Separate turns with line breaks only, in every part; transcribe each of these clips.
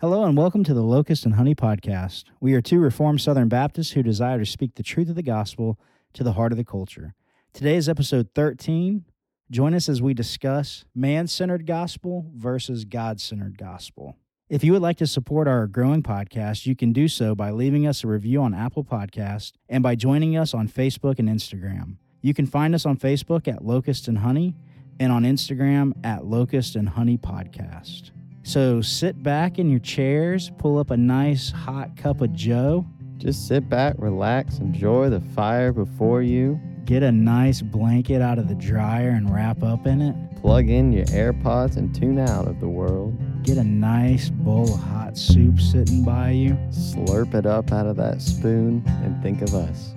Hello and welcome to the Locust and Honey podcast. We are two Reformed Southern Baptists who desire to speak the truth of the gospel to the heart of the culture. Today is episode 13. Join us as we discuss man centered gospel versus God centered gospel. If you would like to support our growing podcast, you can do so by leaving us a review on Apple Podcast and by joining us on Facebook and Instagram. You can find us on Facebook at Locust and Honey and on Instagram at Locust and Honey Podcast. So sit back in your chairs, pull up a nice hot cup of Joe,
Just sit back, relax, enjoy the fire before you.
get a nice blanket out of the dryer and wrap up in it,
Plug in your AirPods and tune out of the world.
get a nice bowl of hot soup sitting by you.
Slurp it up out of that spoon and think of us.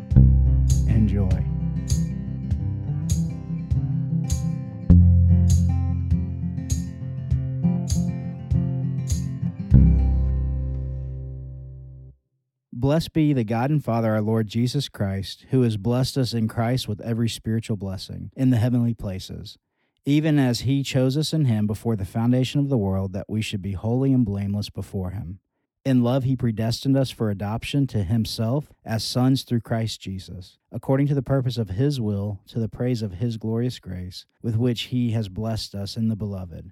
Enjoy. Blessed be the God and Father, our Lord Jesus Christ, who has blessed us in Christ with every spiritual blessing in the heavenly places, even as he chose us in him before the foundation of the world, that we should be holy and blameless before him. In love, he predestined us for adoption to himself as sons through Christ Jesus, according to the purpose of his will, to the praise of his glorious grace, with which he has blessed us in the beloved.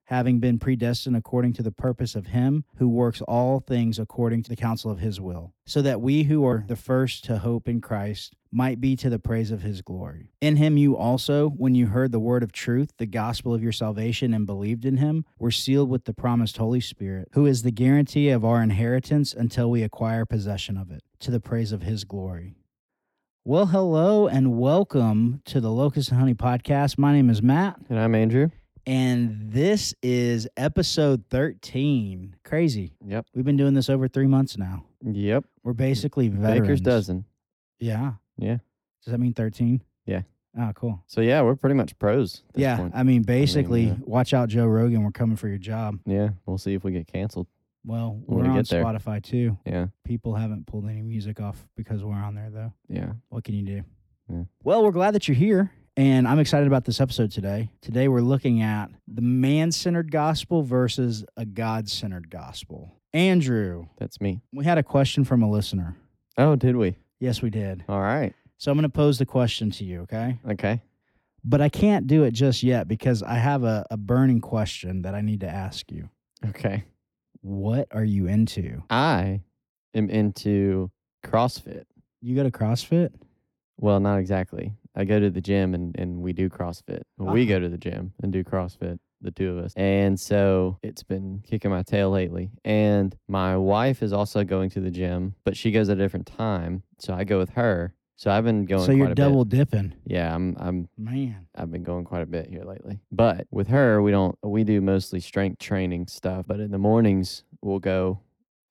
having been predestined according to the purpose of him who works all things according to the counsel of his will, so that we who are the first to hope in Christ might be to the praise of his glory. In him you also, when you heard the word of truth, the gospel of your salvation, and believed in him, were sealed with the promised Holy Spirit, who is the guarantee of our inheritance until we acquire possession of it, to the praise of his glory. Well, hello and welcome to the Locust and Honey podcast. My name is Matt,
And I'm Andrew.
And this is episode 13. Crazy.
Yep.
We've been doing this over three months now.
Yep.
We're basically veterans.
Baker's dozen.
Yeah.
Yeah.
Does that mean 13?
Yeah.
Oh, cool.
So yeah, we're pretty much pros. At this
yeah.
point.
I mean, basically,
yeah.
watch out, Joe Rogan. We're coming for your job.
Yeah. We'll see if we get canceled.
Well, we're
we
on
there.
Spotify too.
Yeah.
People haven't pulled any music off because we're on there, though.
Yeah.
What can you do?
Yeah.
Well, we're glad that you're here. And I'm excited about this episode today. Today, we're looking at the man centered gospel versus a God centered gospel. Andrew,
That's me.
we had a question from a listener.
Oh, did we?
Yes, we did.
All right.
So I'm going to pose the question to you, okay?
Okay.
But I can't do it just yet because I have a, a burning question that I need to ask you.
Okay.
What are you into?
I am into CrossFit.
You go to CrossFit?
Well, not exactly. I go to the gym and, and we do CrossFit. Well, We go uh-huh. to the gym and do CrossFit, the two of us. And so it's been kicking my tail lately. And my wife is also going to the gym, but she goes at a different time. So I go with her. So I've been going
so you're double
bit.
dipping.
Yeah, I'm I'm
Man.
I've been going quite a bit here lately. But with her, we don't we do mostly strength training stuff. But in the mornings, we'll go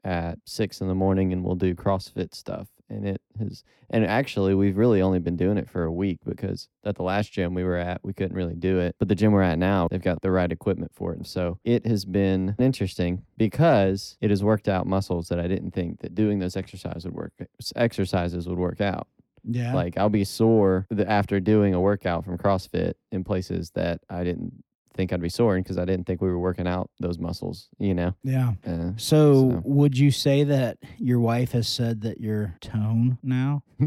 at six in the morning and we'll do CrossFit stuff. And it has and actually we've really only been doing it for a week because at the last gym we were at, we couldn't really do it. But the gym we're at now, they've got the right equipment for it. And so it has been interesting because it has worked out muscles that I didn't think that doing those exercises would work exercises would work out.
Yeah.
Like I'll be sore after doing a workout from CrossFit in places that I didn't think I'd be sore because I didn't think we were working out those muscles. You know.
yeah.
Uh,
So,
So-
would you say that your wife has said that you're tone now?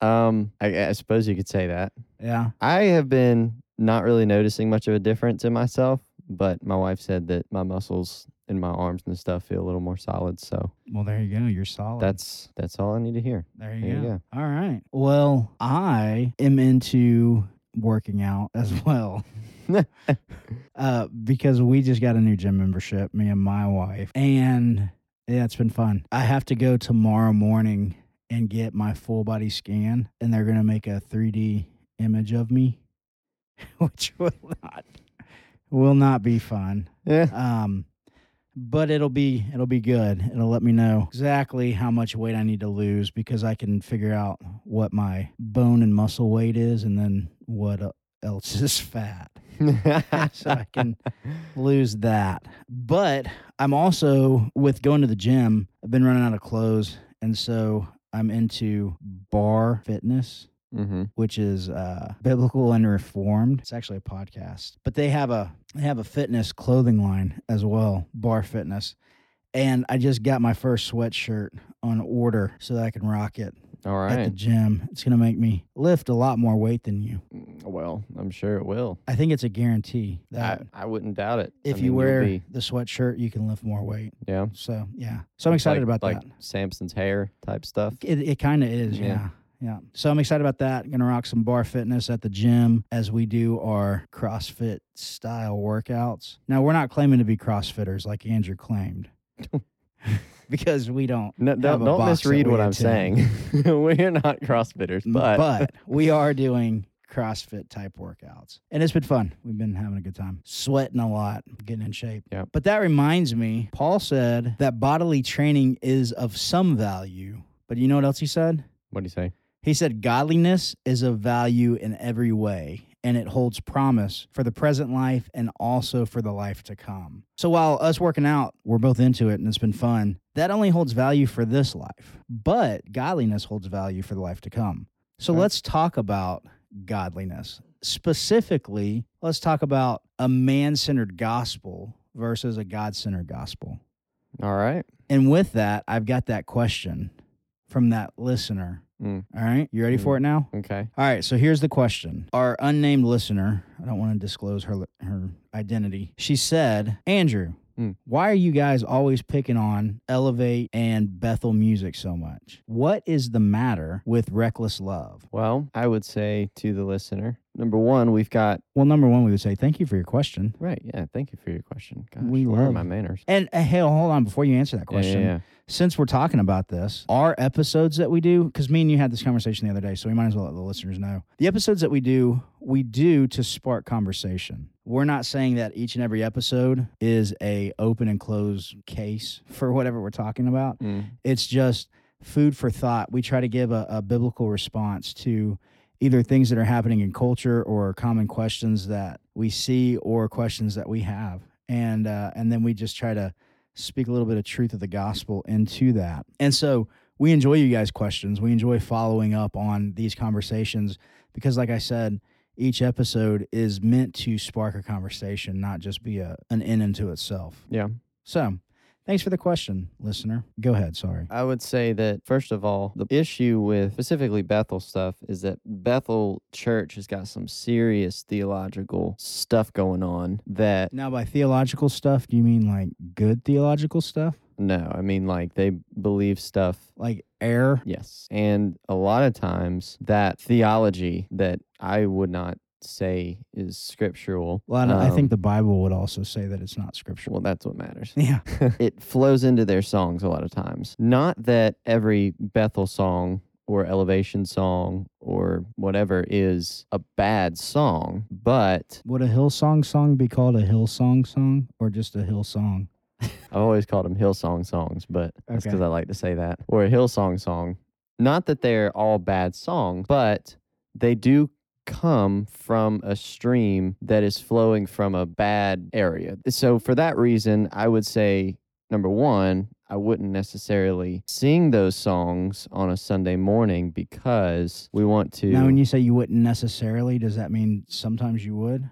um, I, I suppose you could say that.
Yeah.
I have been not really noticing much of a difference in myself, but my wife said that my muscles in my arms and stuff feel a little more solid. So
Well, there you go. You're solid.
that's that's all I need to hear.
there you,
there you
go. All right. Well, I am into working out as well. uh, because we just got a new gym membership, me and my wife, and yeah, it's been fun. I have to go tomorrow morning and get my full body scan, and they're gonna make a 3D image of me, which will not will not be fun.
Yeah.
Um, but it'll be it'll be good. It'll let me know exactly how much weight I need to lose because I can figure out what my bone and muscle weight is, and then what else is fat. so I can lose that. But I'm also with going to the gym. I've been running out of clothes, and so I'm into bar fitness
mm-hmm.
which is uh, biblical and reformed. It's actually a podcast, but they have a they have a fitness clothing line as well, Bar Fitness. And I just got my first sweatshirt on order so that I can rock it
All
at the gym. It's gonna make me lift a lot more weight than you.
Mm, Well, I'm sure it will.
I think it's a guarantee that
I, I wouldn't doubt it. I
if
mean,
you
you'll
wear
be-
the sweatshirt, you can lift more weight.
yeah.
So yeah, so I'm excited
like-
about
like
that.
Samson's hair type stuff.
It, it kind of is,
Yeah.
yeah. Yeah. So I'm excited about that. Gonna rock some bar fitness at the gym as we do our CrossFit style workouts. Now we're not claiming to be CrossFitters like Andrew claimed. because we don't.
No, don't don't misread what I'm saying. We're not CrossFitters, but,
but we are doing CrossFit type workouts. And it's been fun. We've been having a good time, sweating a lot, getting in shape.
Yep.
But that reminds me, Paul said that bodily training is of some value. But you know what else he said?
what did he say?
He said, Godliness is of value in every way, and it holds promise for the present life and also for the life to come. So while us working out, we're both into it and it's been fun, that only holds value for this life. But godliness holds value for the life to come. So
Okay.
let's talk about godliness. Specifically, let's talk about a man centered gospel versus a God centered gospel.
All right.
And with that, I've got that question from that listener.
Mm.
All right. You ready for it now?
Okay.
All right, so here's the question. Our unnamed listener, I don't want to disclose her her identity. She said, "Andrew,
Hmm.
why are you guys always picking on Elevate and Bethel music so much? What is the matter with Reckless Love?"
Well, I would say to the listener, number one, we've got
Well, number one, we would say thank you for your question.
right. Yeah. Thank you for your question. Gosh,
We
where are
love-
my manners?
And uh, hey, hold on before you answer that
Yeah, yeah,
question.
yeah.
Since we're talking about this, our episodes that we do, because me and you had this conversation the other day, so we might as well let the listeners know. The episodes that we do, we do to spark conversation. We're not saying that each and every episode is a open and closed case for whatever we're talking about.
Mm.
It's just food for thought. We try to give a, a biblical response to either things that are happening in culture or common questions that we see or questions that we have, and uh, and then we just try to speak a little bit of truth of the gospel into that. And so we enjoy you guys' questions. We enjoy following up on these conversations because, like I said, each episode is meant to spark a conversation, not just be a an in into itself.
Yeah.
So, thanks for the question, listener. Go ahead. Sorry.
I would say that first of all, the issue with specifically Bethel stuff is that Bethel Church has got some serious theological stuff going on that
Now, by theological stuff, do you mean like good theological stuff,
no, I mean like they believe stuff
like air.
Yes. And a lot of times that theology that I would not say is scriptural.
Well, I, don't- I think
um,
the Bible would also say that it's not scriptural.
well, that's what matters.
Yeah.
it flows into their songs a lot of times. Not that every Bethel song or elevation song or whatever is a bad song, but
Would a Hillsong song be called a Hillsong song or just a Hill song?
I've always called them Hillsong songs, but that's because
Okay.
I like to say that. Or a Hillsong song. Not that they're all bad songs, but they do come from a stream that is flowing from a bad area. So for that reason, I would say number one, I wouldn't necessarily sing those songs on a Sunday morning because we want to.
Now, when you say you wouldn't necessarily, does that mean sometimes you would?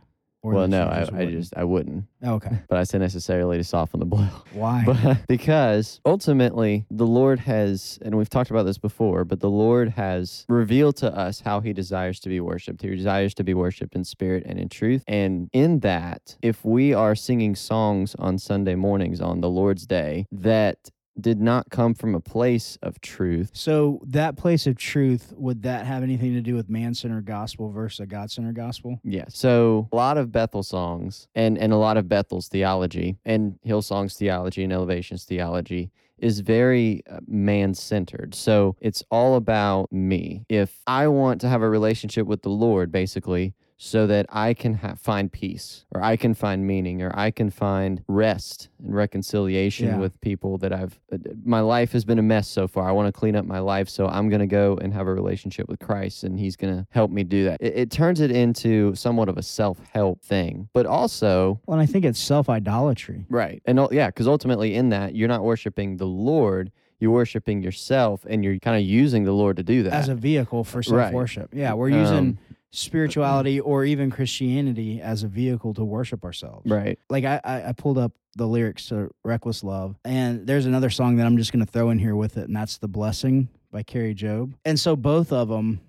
Well, no, I, I just I wouldn't.
Okay.
But I said necessarily to soften the blow.
Why?
But because ultimately the Lord has, and we've talked about this before, but the Lord has revealed to us how he desires to be worshiped. He desires to be worshiped in spirit and in truth. And in that, if we are singing songs on Sunday mornings on the Lord's day that did not come from a place of truth,
so, that place of truth, would that have anything to do with man centered gospel versus a God centered gospel?
Yeah. So a lot of Bethel songs and, and a lot of Bethel's theology and Hillsong's theology and Elevation's theology is very uh, man centered. So it's all about me. If I want to have a relationship with the Lord, basically, so that I can ha- find peace or I can find meaning or I can find rest and reconciliation
Yeah.
with people that I've uh, my life has been a mess so far. I want to clean up my life, so I'm going to go and have a relationship with Christ and he's going to help me do that. It, it turns it into somewhat of a self-help thing. But also,
Well, and I think it's self idolatry.
right. And yeah, cuz ultimately in that you're not worshiping the Lord, you're worshiping yourself and you're kind of using the Lord to do that.
as a vehicle for self worship. Yeah, we're using
Um,
spirituality or even Christianity as a vehicle to worship ourselves.
right.
Like I, I, I pulled up the lyrics to Reckless Love, and there's another song that I'm just going to throw in here with it, and that's The Blessing by Kari Jobe. And so both of them,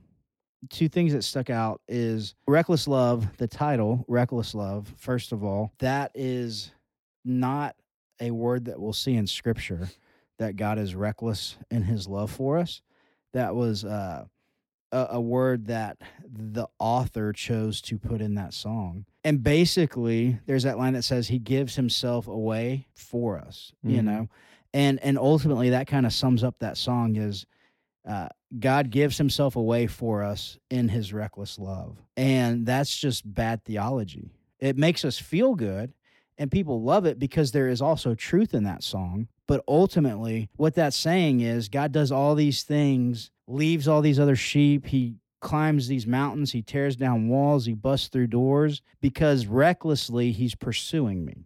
two things that stuck out is Reckless Love, the title, Reckless Love, first of all, that is not a word that we'll see in scripture that God is reckless in his love for us. That was uh, a, a word that the author chose to put in that song. And basically, there's that line that says he gives himself away for us, you
Mhm.
know? And and ultimately that kind of sums up that song is uh, God gives himself away for us in his reckless love. And that's just bad theology. It makes us feel good and people love it because there is also truth in that song. But ultimately, what that's saying is God does all these things, leaves all these other sheep. He climbs these mountains, he tears down walls, he busts through doors because recklessly he's pursuing me.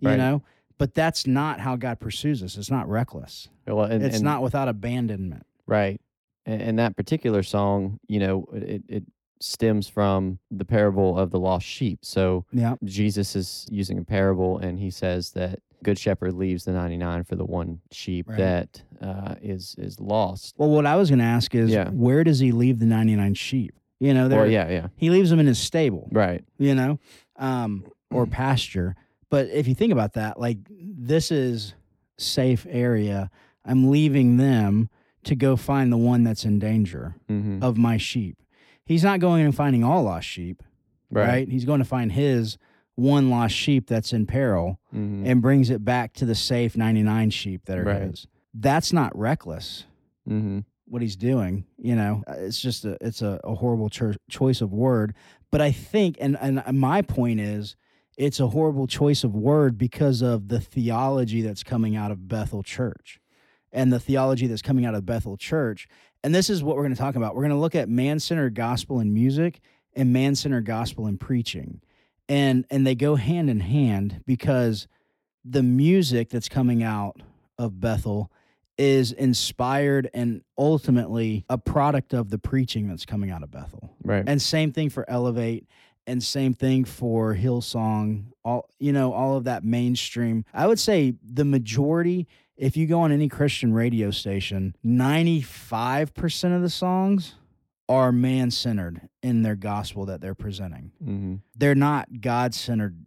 You
Right.
know? But that's not how God pursues us. It's not reckless.
Well, and,
it's
and-
not without abandonment.
Right. And, and that particular song, you know, it, it stems from the parable of the lost sheep. So
Yeah.
Jesus is using a parable and he says that good shepherd leaves the 99 for the one sheep
Right.
that uh, is is lost.
Well, what I was going to ask is
Yeah.
where does he leave the 99 sheep? You know,
Well,
there
yeah, yeah.
he leaves them in his stable.
Right.
you know, um, or pasture. But if you think about that, like this is safe area. I'm leaving them to go find the one that's in danger
hmm
of my sheep. He's not going and finding all lost sheep, right?
Right.
He's going to find his one lost sheep that's in peril
hmm
and brings it back to the safe 99 sheep that are
Right.
his. That's not reckless
hmm
what he's doing. You know, Uh, it's just a it's a, a horrible cho- choice of word. But I think, and and my point is, it's a horrible choice of word because of the theology that's coming out of Bethel Church, and the theology that's coming out of Bethel Church. And this is what we're going to talk about. We're going to look at man centered gospel in music and man centered gospel in preaching, and and they go hand in hand because the music that's coming out of Bethel is inspired and ultimately a product of the preaching that's coming out of Bethel.
Right.
And same thing for Elevate and same thing for Hillsong, all you know, all of that mainstream. I would say the majority if you go on any Christian radio station, 95% of the songs are man-centered in their gospel that they're presenting.
hmm
They're not God-centered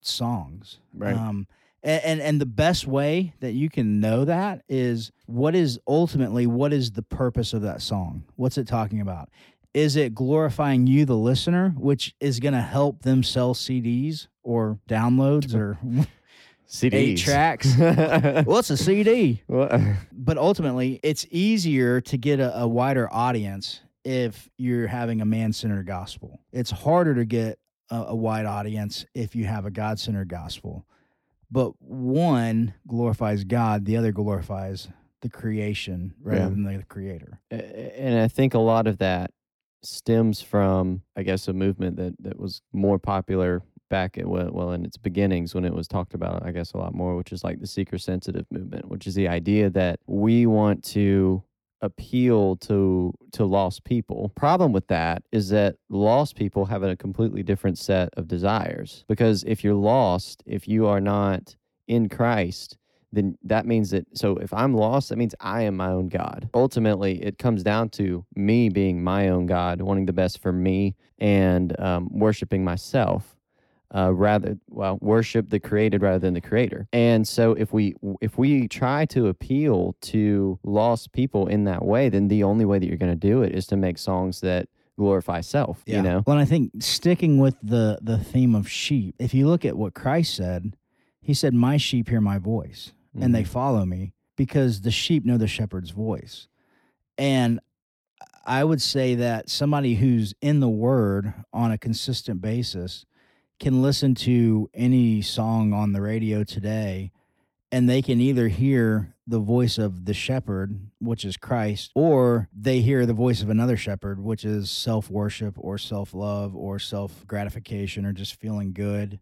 songs.
Right.
Um, and, and and the best way that you can know that is what is ultimately what is the purpose of that song? What's it talking about? Is it glorifying you, the listener, which is going to help them sell CDs or downloads or
CDs.
eight tracks? What's a CD?
What?
But ultimately, it's easier to get a, a wider audience if you're having a man centered gospel. It's harder to get a, a wide audience if you have a God centered gospel. But one glorifies God, the other glorifies the creation rather
Yeah.
than the creator.
And I think a lot of that stems from, I guess, a movement that that was more popular back at well, in its beginnings when it was talked about, I guess, a lot more, which is like the seeker sensitive movement, which is the idea that we want to appeal to to lost people. Problem with that is that lost people have a completely different set of desires because if you're lost, if you are not in Christ, then that means that so if I'm lost, that means I am my own God. Ultimately, it comes down to me being my own God, wanting the best for me, and um, worshiping myself. Uh, rather, well, worship the created rather than the creator. And so, if we if we try to appeal to lost people in that way, then the only way that you're going to do it is to make songs that glorify self. You know,
Well, and I think sticking with the the theme of sheep, if you look at what Christ said, he said, My sheep hear my voice and they
Mhm.
follow me because the sheep know the shepherd's voice. And I would say that somebody who's in the Word on a consistent basis can listen to any song on the radio today and they can either hear the voice of the shepherd, which is Christ, or they hear the voice of another shepherd, which is self worship or self love or self gratification or just feeling good.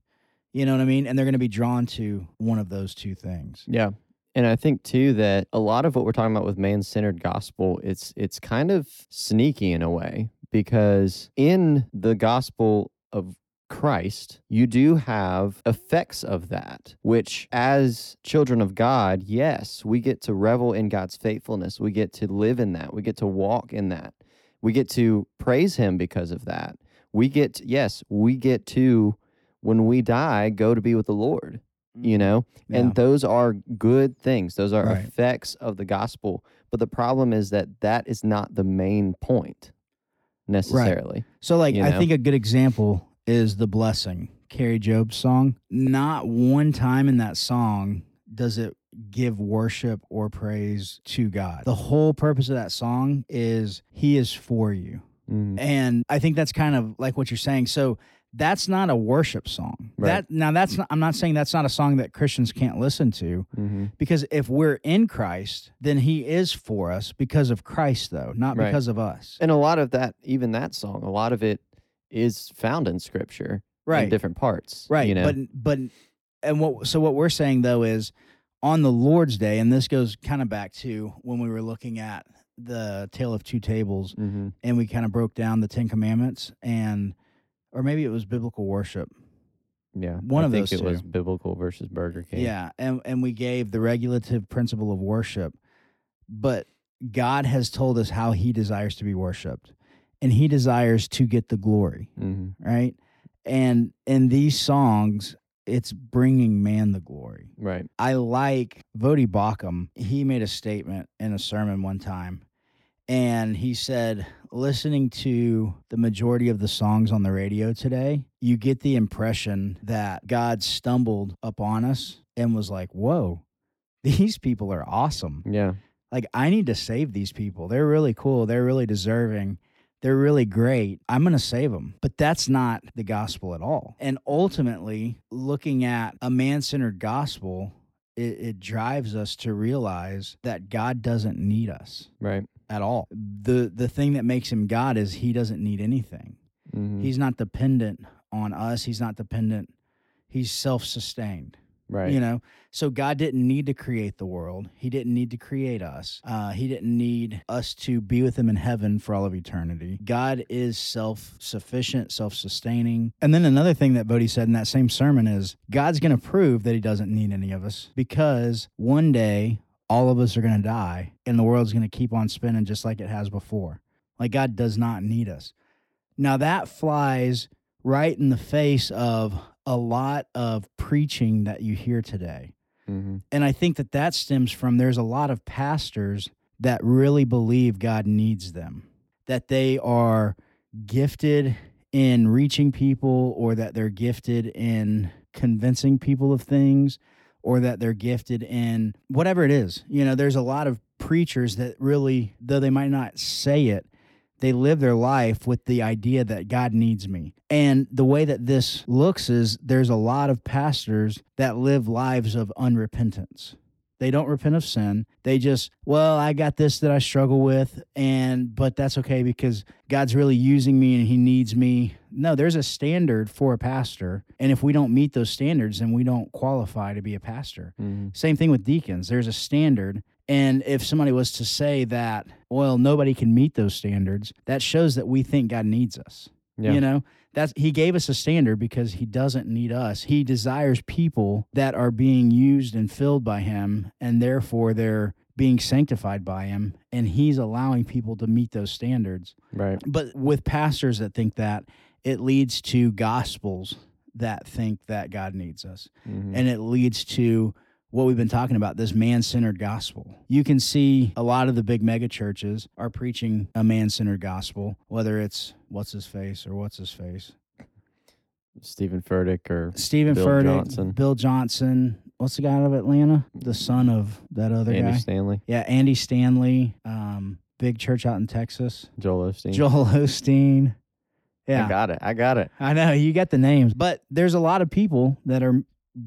You know what I mean? And they're going to be drawn to one of those two things.
Yeah. And I think too that a lot of what we're talking about with man-centered gospel, it's it's kind of sneaky in a way because in the gospel of Christ, you do have effects of that, which as children of God, yes, we get to revel in God's faithfulness. We get to live in that. We get to walk in that. We get to praise him because of that. We get yes, we get to when we die go to be with the Lord you mm-hmm. know
Yeah.
and those are good things those are
Right.
effects of the gospel but the problem is that that is not the main point necessarily
So, like,
you
I think a good example is the blessing, Kari Jobe's song. Not one time in that song does it give worship or praise to God. The whole purpose of that song is He is for you.
Mhm.
And I think that's kind of like what you're saying. So, that's not a worship song.
Right.
That now that's not I'm not saying that's not a song that Christians can't listen to
Mhm.
because if we're in Christ, then he is for us because of Christ though, not
Right.
because of us.
and a lot of that even that song a lot of it is found in scripture in
Right.
different parts
Right.
you know
But but and what so what we're saying though is on the Lord's day, and this goes kind of back to when we were looking at the Tale of Two Tables,
Mhm.
and we kind of broke down the Ten Commandments, and or maybe it was biblical worship.
yeah
One
I
of
think
those
it was biblical versus burger king
Yeah, and and we gave the regulative principle of worship, but God has told us how He desires to be worshipped, and He desires to get the glory.
Mhm.
right? And in these songs, it's bringing man the glory.
right
I like Voddie Baucham. He made a statement in a sermon one time, and he said, listening to the majority of the songs on the radio today, you get the impression that God stumbled upon us and was like, whoa, these people are awesome
yeah
like I need to save these people. They're really cool. They're really deserving. They're really great. I'm going to save them. But that's not the gospel at all. And ultimately, looking at a man-centered gospel, it, it drives us to realize that God doesn't need us
right
at all. The the thing that makes him God is he doesn't need anything.
Mhm.
He's not dependent on us. He's not dependent. He's self-sustained
right.
you know? So god didn't need to create the world. He didn't need to create us. Uh, he didn't need us to be with him in heaven for all of eternity. God is self-sufficient self-sustaining. And then another thing that Voddie said in that same sermon is god's going to prove that he doesn't need any of us because one day all of us are going to die and the world's going to keep on spinning just like it has before. Like god does not need us. Now that flies right in the face of a lot of preaching that you hear today.
Mhm.
And I think that that stems from there's a lot of pastors that really believe God needs them, that they are gifted in reaching people, or that they're gifted in convincing people of things, or that they're gifted in whatever it is. You know, there's a lot of preachers that really, though they might not say it, they live their life with the idea that God needs me. And the way that this looks is there's a lot of pastors that live lives of unrepentance. They don't repent of sin. They just, well, I got this that I struggle with and but that's okay because God's really using me and he needs me. No, there's a standard for a pastor, and if we don't meet those standards then we don't qualify to be a pastor.
Mhm.
Same thing with deacons. There's a standard. And if somebody was to say that, well, nobody can meet those standards, that shows that we think God needs us.
yeah
You know, that's he gave us a standard because he doesn't need us. He desires people that are being used and filled by him, and therefore they're being sanctified by him, and he's allowing people to meet those standards.
right
But with pastors that think that, it leads to gospels that think that God needs us
Mhm.
and it leads to what we've been talking about this man-centered gospel you can see a lot of the big mega churches are preaching a man-centered gospel whether it's what's his face or what's his face
Steven Furtick or
steven
Bill
furtick
Johnson.
bill johnson what's the guy out of atlanta the son of that other
Andy
guy
Stanley.
yeah andy stanley um big church out in Texas?
Joel Osteen.
Joel Osteen. Yeah.
I got it. I got it.
I know you got the names, but there's a lot of people that are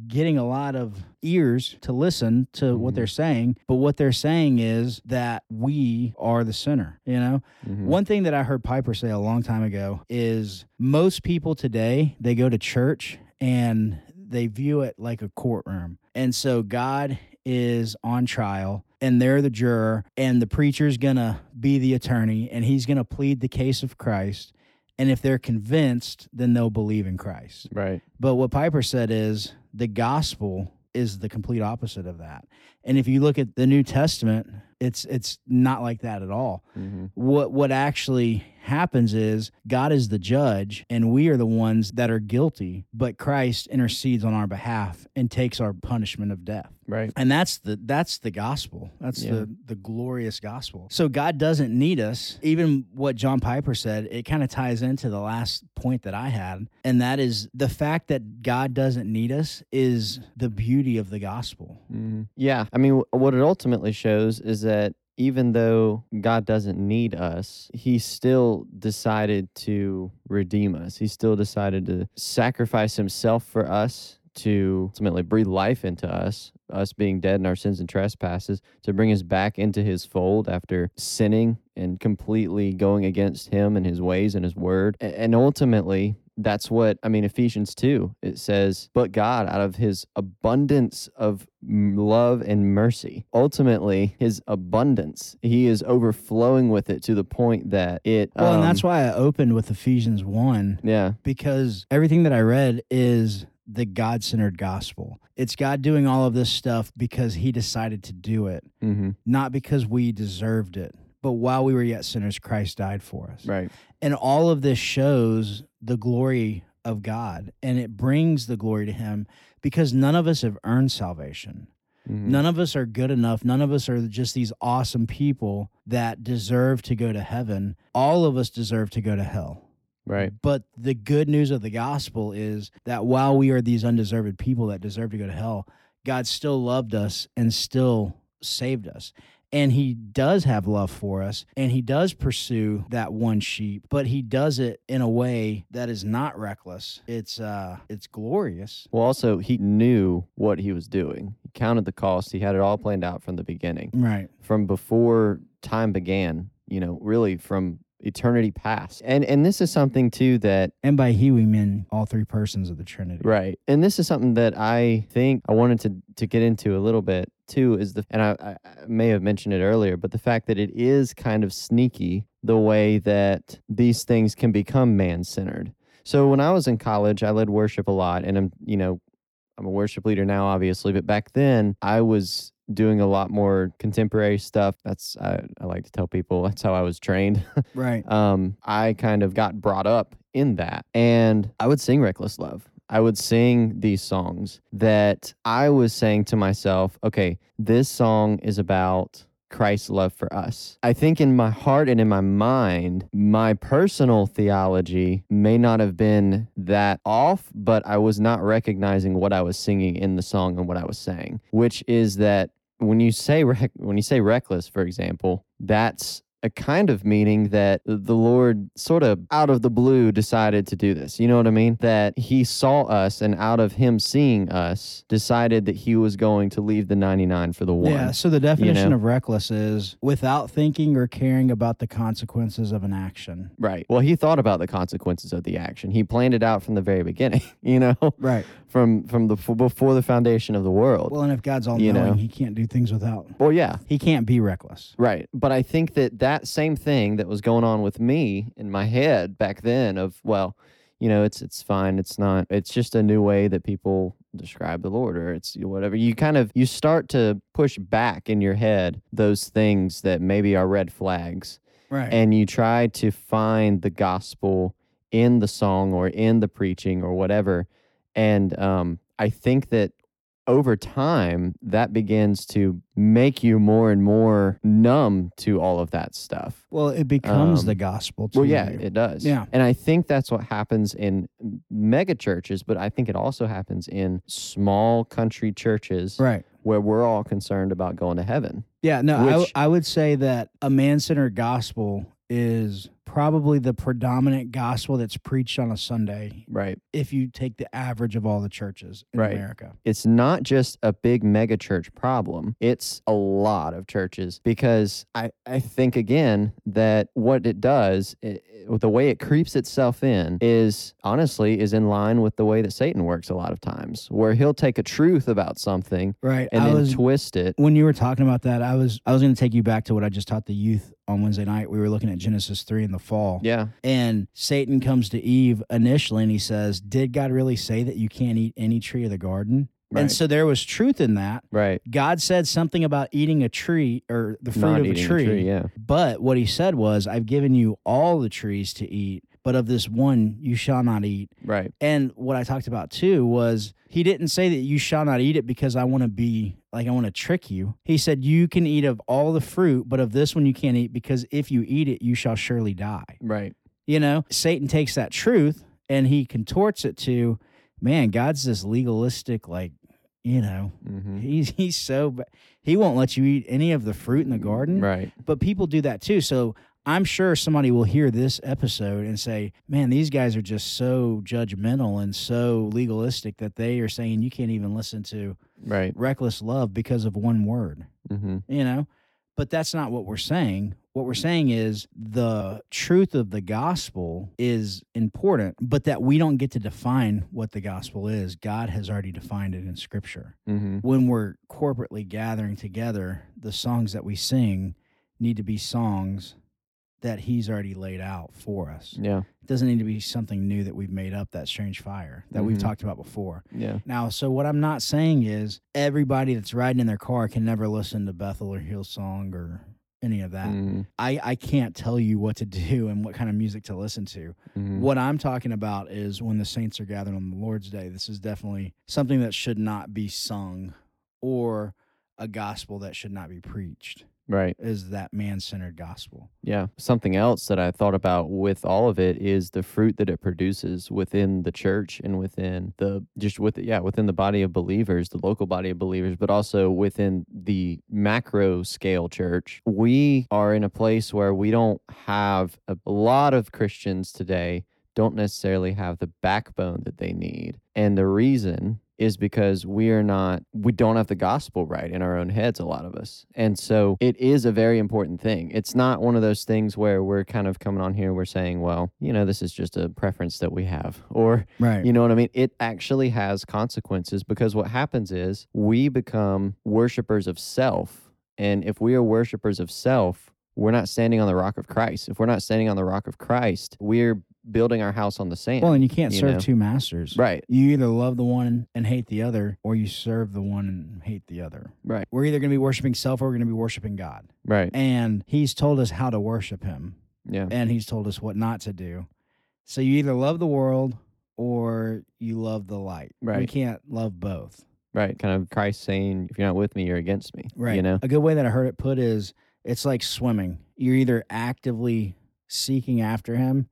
getting a lot of ears to listen to what
Mhm.
they're saying, but what they're saying is that we are the sinner, you know?
Mhm.
One thing that I heard Piper say a long time ago is most people today, they go to church and they view it like a courtroom. And so God is on trial and they're the juror and the preacher's going to be the attorney and he's going to plead the case of Christ. And if they're convinced, then they'll believe in Christ.
Right.
But what Piper said is the gospel is the complete opposite of that. And if you look at the New Testament, it's it's not like that at all.
hmm
What what actually happens is God is the judge and we are the ones that are guilty, but Christ intercedes on our behalf and takes our punishment of death.
Right.
And that's the that's the gospel. That's
Yeah.
the the glorious gospel. So God doesn't need us. Even what John Piper said, it kind of ties into the last point that I had, and that is the fact that God doesn't need us is the beauty of the gospel.
hmm Yeah. I mean, what it ultimately shows is that even though God doesn't need us, He still decided to redeem us. He still decided to sacrifice Himself for us to ultimately breathe life into us, us being dead in our sins and trespasses, to bring us back into His fold after sinning and completely going against Him and His ways and His word. And ultimately, that's what I mean. Ephesians 2, it says, But God, out of his abundance of love and mercy, ultimately, his abundance, he is overflowing with it to the point that it.
Well, and that's
um,
why I opened with Ephesians 1
Yeah.
because everything that I read is the God centered gospel. It's God doing all of this stuff because he decided to do it,
hmm
not because we deserved it. But while we were yet sinners, Christ died for us.
Right.
And all of this shows the glory of God and it brings the glory to him because none of us have earned salvation.
Mhm.
None of us are good enough. None of us are just these awesome people that deserve to go to heaven. All of us deserve to go to hell.
Right.
But the good news of the gospel is that while we are these undeserved people that deserve to go to hell, God still loved us and still saved us. And he does have love for us and he does pursue that one sheep, but he does it in a way that is not reckless. It's uh it's glorious.
Well, also, he knew what he was doing. He counted the cost. He had it all planned out from the beginning,
Right.
from before time began. You know, really from eternity past. And and this is something too that
And by he we mean all three persons of the Trinity.
Right. And this is something that I think I wanted to to get into a little bit too is the and I, I I may have mentioned it earlier, but the fact that it is kind of sneaky the way that these things can become man centered. So when I was in college, I led worship a lot and I'm you know, I'm a worship leader now obviously, but back then I was doing a lot more contemporary stuff. That's I, I like to tell people that's how I was trained
Right.
um, I kind of got brought up in that. And I would sing Reckless Love. I would sing these songs that I was saying to myself, okay, this song is about Christ's love for us. I think in my heart and in my mind, my personal theology may not have been that off, but I was not recognizing what I was singing in the song and what I was saying, which is that when you say rec- when you say reckless, for example, that's a kind of meaning that the Lord sort of out of the blue decided to do this. You know what I mean? That he saw us and out of him seeing us decided that he was going to leave the 99 for the one.
Yeah, so the definition
know?
of reckless is without thinking or caring about the consequences of an action.
Right. Well, he thought about the consequences of the action. He planned it out from the very beginning, you know,
Right.
from from the f- before the foundation of the world.
Well, and if God's all
You
knowing,
know?
he can't do things without.
well yeah,
He can't be reckless.
Right. But I think that that same thing that was going on with me in my head back then of, well, you know, it's it's fine. It's not. It's just a new way that people describe the Lord, or it's whatever. You kind of you start to push back in your head those things that maybe are red flags,
Right.
and you try to find the gospel in the song or in the preaching or whatever. And um, I think that over time, that begins to make you more and more numb to all of that stuff.
well, it becomes
um,
the gospel to
Well, yeah,
you.
it does.
Yeah.
And I think that's what happens in mega churches, but I think it also happens in small country churches
right.
where we're all concerned about going to heaven.
Yeah, no,
Which-
I would say that a man centered gospel is probably the predominant gospel that's preached on a Sunday
Right.
if you take the average of all the churches in
Right.
America.
It's not just a big mega church problem. It's a lot of churches because I, I think again that what it does, it, it- the way it creeps itself in is honestly is in line with the way that Satan works a lot of times, where he'll take a truth about something
Right.
and
I
then
was
twist it.
when you were talking about that, I was I was going to take you back to what I just taught the youth on Wednesday night. We were looking at Genesis 3 in the fall.
Yeah.
And Satan comes to Eve initially and he says, "Did God really say that you can't eat any tree of the garden?"
Right.
And so there was truth in that.
Right.
God said something about eating a tree or the fruit
Not
of a tree.
a tree. Yeah.
But what he said was, I've given you all the trees to eat, but of this one you shall not eat.
Right.
And what I talked about too was he didn't say that you shall not eat it because I want to be like I want to trick you. He said you can eat of all the fruit, but of this one you can't eat because if you eat it, you shall surely die.
Right.
You know, Satan takes that truth and he contorts it to, man, God's this legalistic, like, you know,
hmm
he's he's so he won't let you eat any of the fruit in the garden
Right.
but people do that too. So I'm sure somebody will hear this episode and say, "Man, these guys are just so judgmental and so legalistic that they are saying you can't even listen to
Right.
reckless love because of one word."
hmm
You know? But that's not what we're saying. What we're saying is the truth of the gospel is important, but that we don't get to define what the gospel is. God has already defined it in scripture
hmm
when we're corporately gathering together, the songs that we sing need to be songs that he's already laid out for us.
Yeah.
It doesn't need to be something new that we've made up, that strange fire that we've
Mhm.
talked about before.
Yeah.
Now, so what I'm not saying is everybody that's riding in their car can never listen to Bethel or Hillsong or any of that.
Mhm.
I, I can't tell you what to do and what kind of music to listen to.
Mhm.
What I'm talking about is when the saints are gathered on the Lord's Day, this is definitely something that should not be sung or a gospel that should not be preached
Right.
is that man-centered gospel.
Yeah. Something else that I thought about with all of it is the fruit that it produces within the church and within the just with yeah, within the body of believers, the local body of believers, but also within the macro scale church. We are in a place where we don't have a, a lot of Christians today don't necessarily have the backbone that they need. And the reason is because we are not we don't have the gospel right in our own heads a lot of us. And so it is a very important thing. It's not one of those things where we're kind of coming on here we're saying well you know this is just a preference that we have or
Right.
you know what i mean? It actually has consequences because what happens is we become worshipers of self. And if we are worshipers of self we're not standing on the rock of christ. If we're not standing on the rock of christ we're building our house on the sand
well, and you can't
you
serve
know.
two masters.
right
You either love the one and hate the other, or you serve the one and hate the other.
right
We're either going to be worshiping self or we're going to be worshiping God.
right
And He's told us how to worship Him,
yeah
and He's told us what not to do. So you either love the world or you love the light. We
Right.
can't love both.
Right. Kind of Christ saying, if you're not with me, you're against me.
Right.
You know?
A good way that I heard it put is it's like swimming. You're either actively seeking after him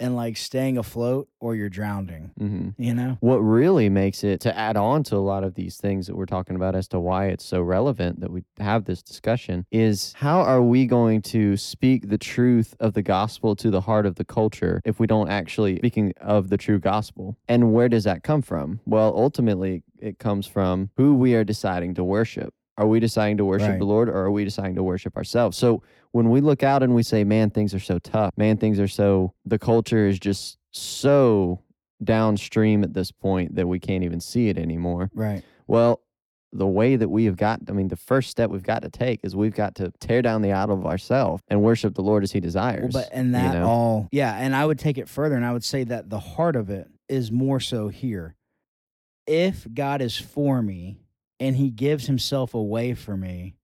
and like staying afloat or you're drowning,
hmm
you know?
What really makes it to add on to a lot of these things that we're talking about as to why it's so relevant that we have this discussion is how are we going to speak the truth of the gospel to the heart of the culture if we don't actually speaking of the true gospel? And where does that come from? Well, ultimately, it comes from who we are deciding to worship. Are we deciding to worship
Right.
the Lord or are we deciding to worship ourselves? So when we look out and we say, man, things are so tough, man, things are so, the culture is just so downstream at this point that we can't even see it anymore.
Right.
Well, the way that we have got, I mean, the first step we've got to take is we've got to tear down the idol of ourselves and worship the Lord as He desires.
Well, but and
you
that
know?
all, yeah. And I would take it further and I would say that the heart of it is more so here. If God is for me and he gives himself away for me,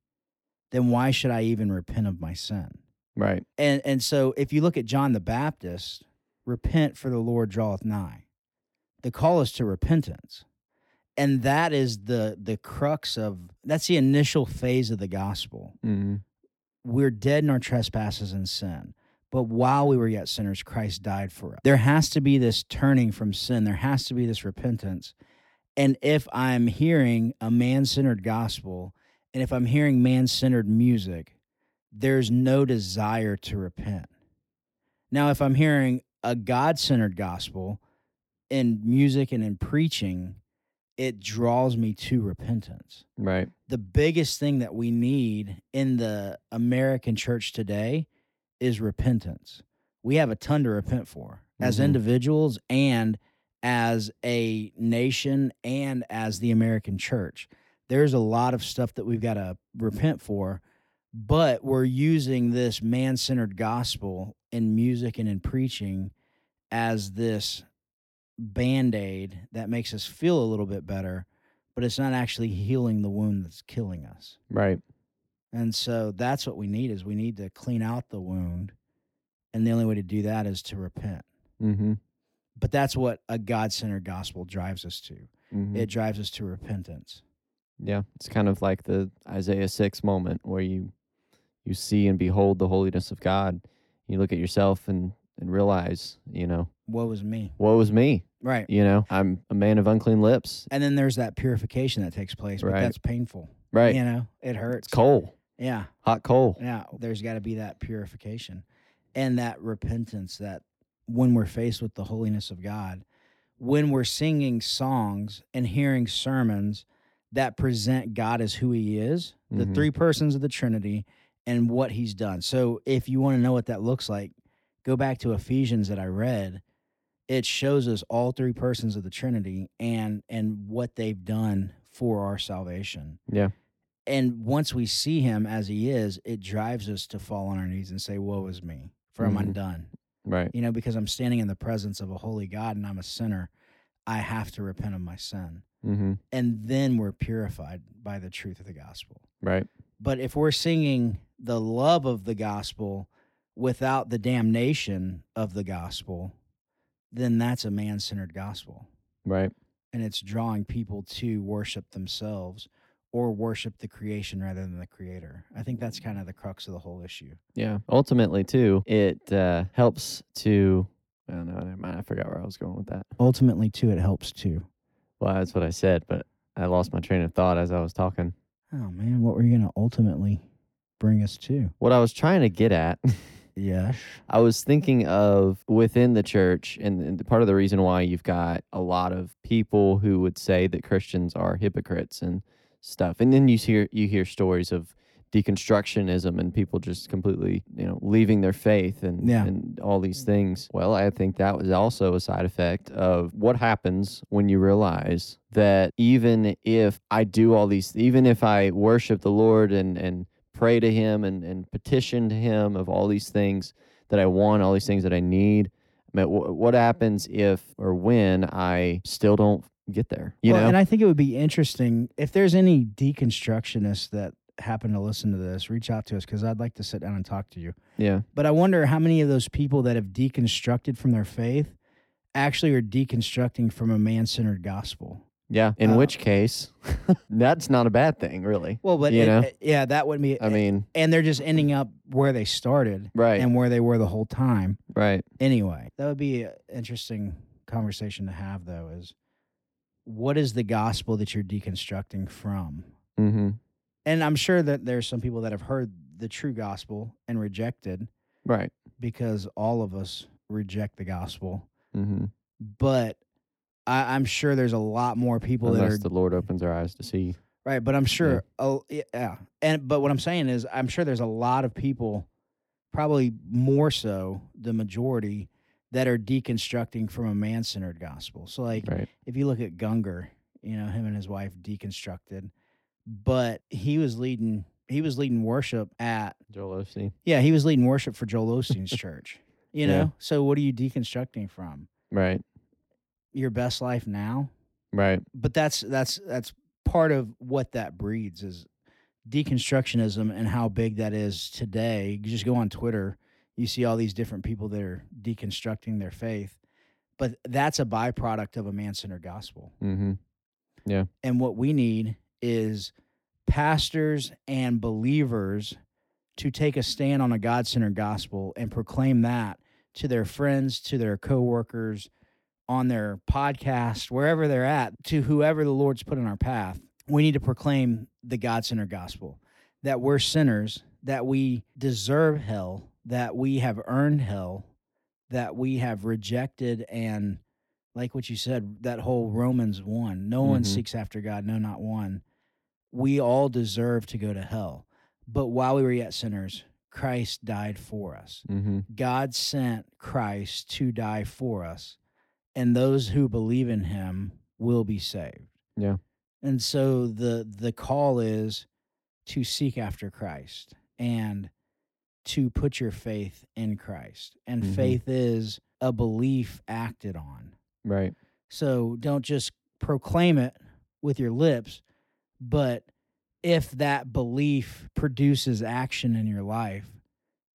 then why should I even repent of my sin?
right,
And and so if you look at John the Baptist, repent for the Lord draweth nigh. The call is to repentance. And that is the the crux of that's the initial phase of the gospel.
hmm
We're dead in our trespasses and sin. But while we were yet sinners, Christ died for us. There has to be this turning from sin. There has to be this repentance. And if I'm hearing a man centered gospel and if I'm hearing man centered music, there's no desire to repent. Now, if I'm hearing a God centered gospel in music and in preaching, it draws me to repentance.
Right.
The biggest thing that we need in the American church today is repentance. We have a ton to repent for as
Mhm.
individuals and as a nation and as the American church. There's a lot of stuff that we've got to repent for, but we're using this man centered gospel in music and in preaching as this band aid that makes us feel a little bit better, but it's not actually healing the wound that's killing us.
Right.
And so that's what we need is we need to clean out the wound. And the only way to do that is to repent.
Mm-hmm.
But that's what a God centered gospel drives us to.
mm-hmm.
It drives us to repentance.
Yeah, it's kind of like the Isaiah 6 moment where you you see and behold the holiness of God. You look at yourself and and realize, you know,
what was me.
what was me?
Right.
You know, I'm a man of unclean lips.
And then there's that purification that takes place, but
Right.
that's painful.
Right.
You know, it hurts.
It's coal,
Yeah.
hot coal.
Yeah. There's got to be that purification and that repentance that when we're faced with the holiness of God, when we're singing songs and hearing sermons that present God as who he is, the
Mhm.
three persons of the Trinity and what he's done. So if you want to know what that looks like, go back to Ephesians that I read. It shows us all three persons of the Trinity and and what they've done for our salvation.
Yeah.
And once we see him as he is, it drives us to fall on our knees and say, Woe is me, for I'm
Mhm.
undone.
Right.
You know, because I'm standing in the presence of a holy God and I'm a sinner. I have to repent of my sin.
Mm-hmm.
And then we're purified by the truth of the gospel.
Right.
But if we're singing the love of the gospel without the damnation of the gospel, then that's a man centered gospel.
Right.
And it's drawing people to worship themselves or worship the creation rather than the creator. I think that's kind of the crux of the whole issue.
Yeah. Ultimately, too, it uh, helps to. Oh, no, never mind. I forgot where I was going with that.
Ultimately, too, it helps too.
Well, that's what I said, but I lost my train of thought as I was talking.
Oh, man, what were you going to ultimately bring us to?
What I was trying to get at
Yes.
I was thinking of within the church, and, and part of the reason why you've got a lot of people who would say that Christians are hypocrites and stuff, and then you hear you hear stories of deconstructionism and people just completely you know leaving their faith and
Yeah.
and all these things. Well, I think that was also a side effect of what happens when you realize that even if I do all these, even if I worship the Lord and and pray to him and, and petition to him of all these things that I want, all these things that I need. I mean, what happens if or when I still don't get there? You
well,
know?
and I think it would be interesting if there's any deconstructionists that happen to listen to this, reach out to us because I'd like to sit down and talk to you.
yeah.
But I wonder how many of those people that have deconstructed from their faith actually are deconstructing from a man centered gospel.
Yeah. In
Uh,
which case, that's not a bad thing, really.
Well, but
You
it-
know?
it- yeah, that would be.
I mean,
and they're just ending up where they started
right.
and where they were the whole time.
right.
Anyway, that would be an interesting conversation to have, though. Is what is the gospel that you're deconstructing from?
Mm-hmm.
And I'm sure that there's some people that have heard the true gospel and rejected
Right.
because all of us reject the gospel.
Mm-hmm.
But I, I'm sure there's a lot more people that are
the Lord opens our eyes to see.
right. But I'm sure, oh yeah, and but what I'm saying is, I'm sure there's a lot of people, probably more so the majority, that are deconstructing from a man-centered gospel. So like,
Right.
if you look at Gungor, you know, him and his wife deconstructed, but he was leading he was leading worship at
Joel Osteen.
yeah, he was leading worship for Joel Osteen's church. You know?
Yeah.
So what are you deconstructing from?
Right.
Your best life now?
Right.
But that's that's that's part of what that breeds is deconstructionism and how big that is today. You just go on Twitter, you see all these different people that are deconstructing their faith. But that's a byproduct of a man-centered gospel.
Mm-hmm.
And what we need is pastors and believers to take a stand on a God centered gospel and proclaim that to their friends, to their coworkers, on their podcast, wherever they're at, to whoever the Lord's put in our path, we need to proclaim the God centered gospel that we're sinners, that we deserve hell, that we have earned hell, that we have rejected and like what you said, that whole Romans 1 no one
Mhm.
seeks after God, no, not one. We all deserve to go to hell. But while we were yet sinners, Christ died for us.
Mm-hmm.
God sent Christ to die for us, and those who believe in him will be saved.
Yeah.
And so the the call is to seek after Christ and to put your faith in Christ. And
Mhm.
faith is a belief acted on.
Right.
So don't just proclaim it with your lips, but if that belief produces action in your life,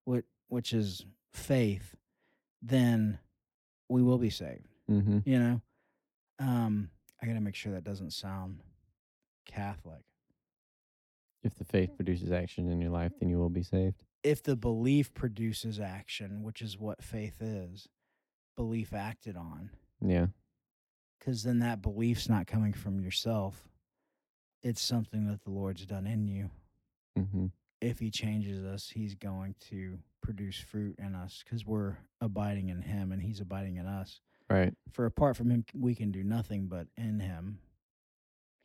which which is faith, then we will be saved.
Mm-hmm.
You know, um, I gotta make sure that doesn't sound Catholic.
If the faith produces action in your life, then you will be saved.
If the belief produces action, which is what faith is, belief acted on,
Yeah.
because then that belief's not coming from yourself. It's something that the Lord's done in you.
Mm-hmm.
If He changes us, He's going to produce fruit in us because we're abiding in Him and He's abiding in us.
Right.
For apart from Him, we can do nothing, but in Him,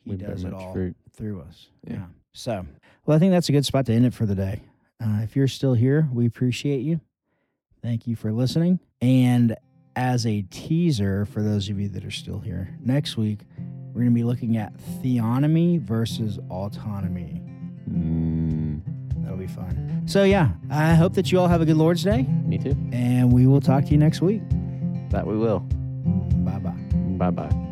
He
we
does it all
fruit.
through us.
Yeah.
Yeah. So, well, I think that's a good spot to end it for the day. Uh, if you're still here, we appreciate you. Thank you for listening. And as a teaser for those of you that are still here, next week we're going to be looking at theonomy versus autonomy.
Mm,
That'll be fun. So, yeah, I hope that you all have a good Lord's Day,
me too.
and we will talk to you next week.
That we will.
Bye bye.
Bye bye.